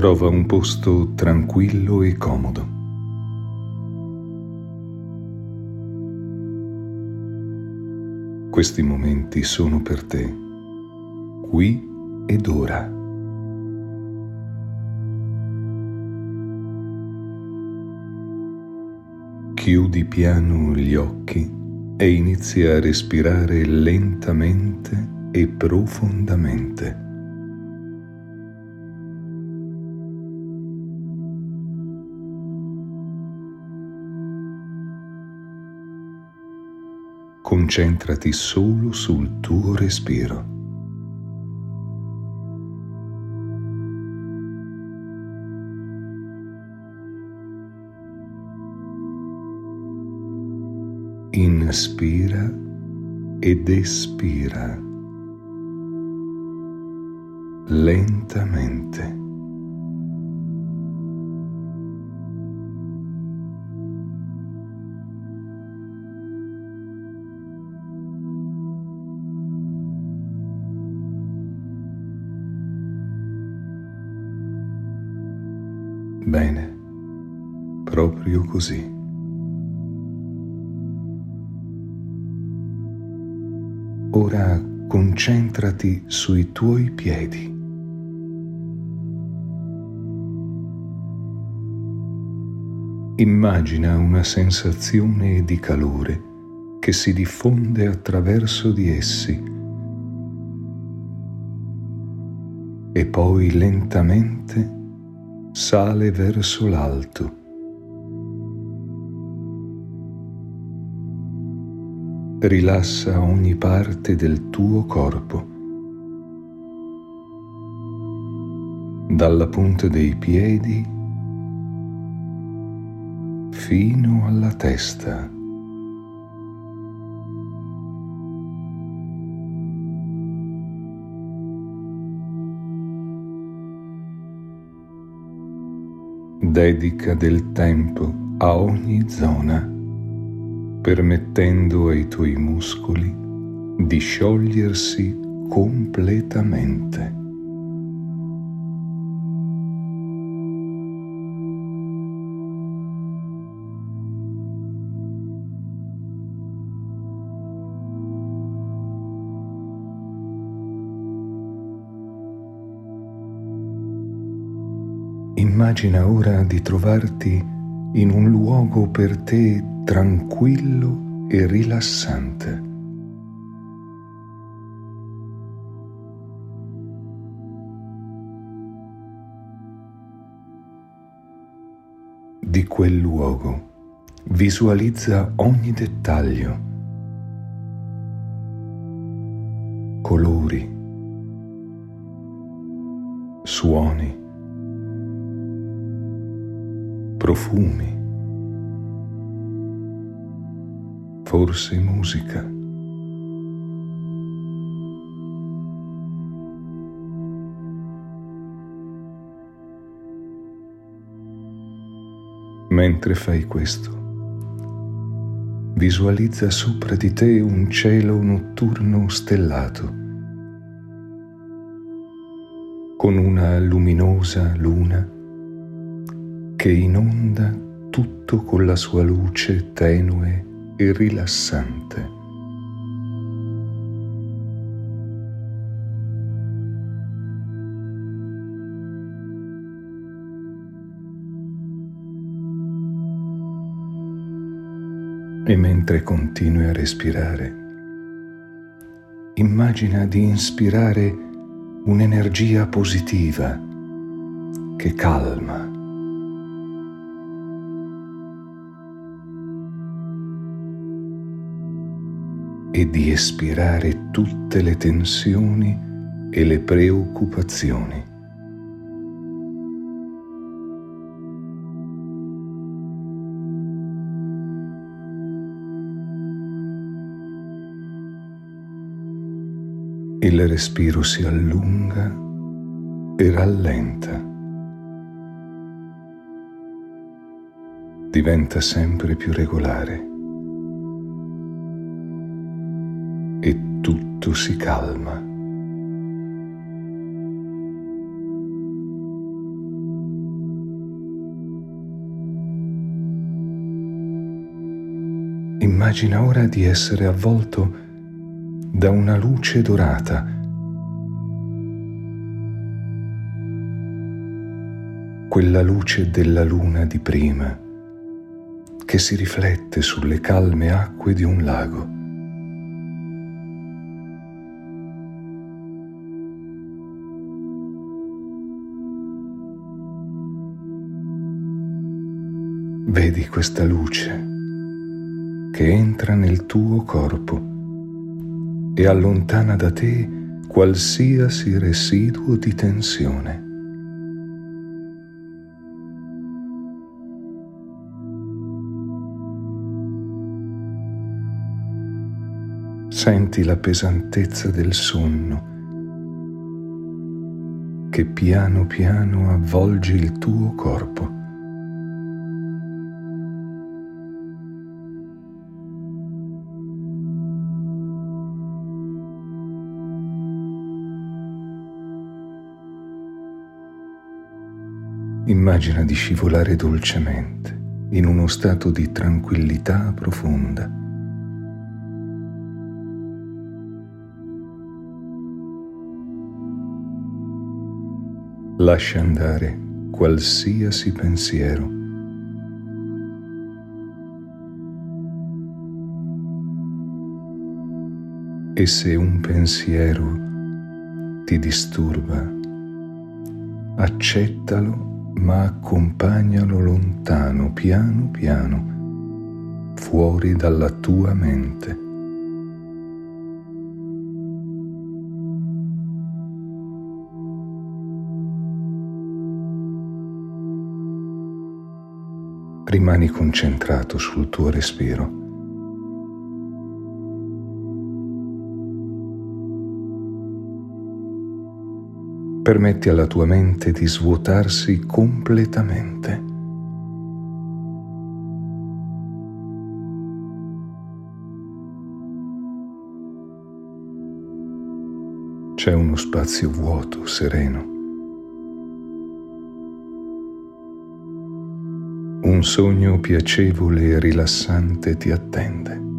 Trova un posto tranquillo e comodo. Questi momenti sono per te, qui ed ora. Chiudi piano gli occhi e inizia a respirare lentamente e profondamente. Concentrati solo sul tuo respiro. Inspira ed espira lentamente. Bene, proprio così. Ora concentrati sui tuoi piedi. Immagina una sensazione di calore che si diffonde attraverso di essi e poi lentamente sale verso l'alto. Rilassa ogni parte del tuo corpo, dalla punta dei piedi fino alla testa. Dedica del tempo a ogni zona, permettendo ai tuoi muscoli di sciogliersi completamente. Immagina ora di trovarti in un luogo per te tranquillo e rilassante. Di quel luogo visualizza ogni dettaglio, colori, suoni profumi, forse musica. Mentre fai questo, visualizza sopra di te un cielo notturno stellato, con una luminosa luna che inonda tutto con la sua luce tenue e rilassante. E mentre continui a respirare, immagina di inspirare un'energia positiva che calma e di espirare tutte le tensioni e le preoccupazioni. Il respiro si allunga e rallenta. Diventa sempre più regolare. Tutto si calma. Immagina ora di essere avvolto da una luce dorata. Quella luce della luna di prima che si riflette sulle calme acque di un lago. Vedi questa luce che entra nel tuo corpo e allontana da te qualsiasi residuo di tensione. Senti la pesantezza del sonno che piano piano avvolge il tuo corpo. Immagina di scivolare dolcemente in uno stato di tranquillità profonda. Lascia andare qualsiasi pensiero. E se un pensiero ti disturba, accettalo ma accompagnalo lontano, piano piano, fuori dalla tua mente. Rimani concentrato sul tuo respiro. Permetti alla tua mente di svuotarsi completamente. C'è uno spazio vuoto, sereno. Un sogno piacevole e rilassante ti attende.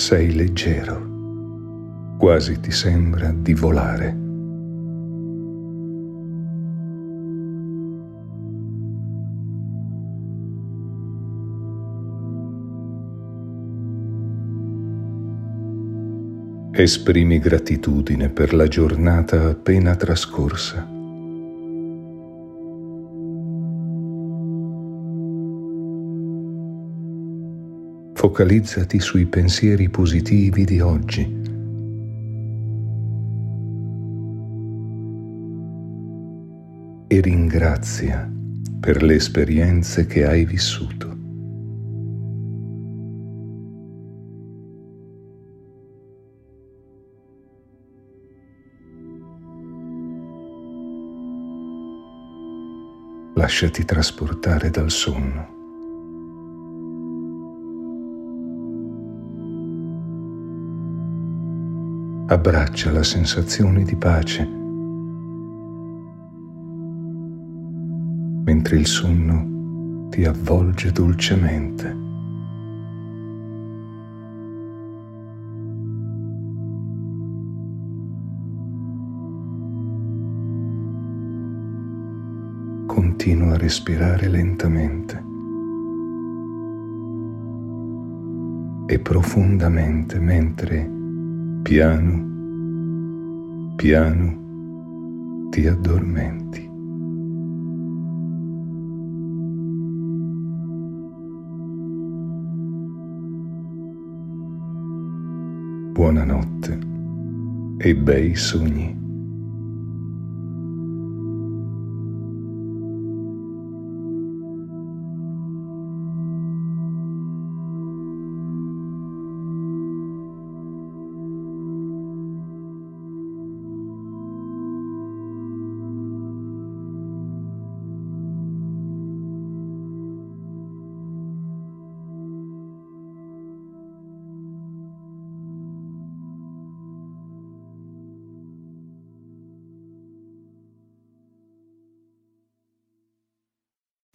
Sei leggero, quasi ti sembra di volare. Esprimi gratitudine per la giornata appena trascorsa. Focalizzati sui pensieri positivi di oggi. E ringrazia per le esperienze che hai vissuto. Lasciati trasportare dal sonno. Abbraccia la sensazione di pace, mentre il sonno ti avvolge dolcemente. Continua a respirare lentamente e profondamente mentre piano, piano ti addormenti. Buonanotte e bei sogni.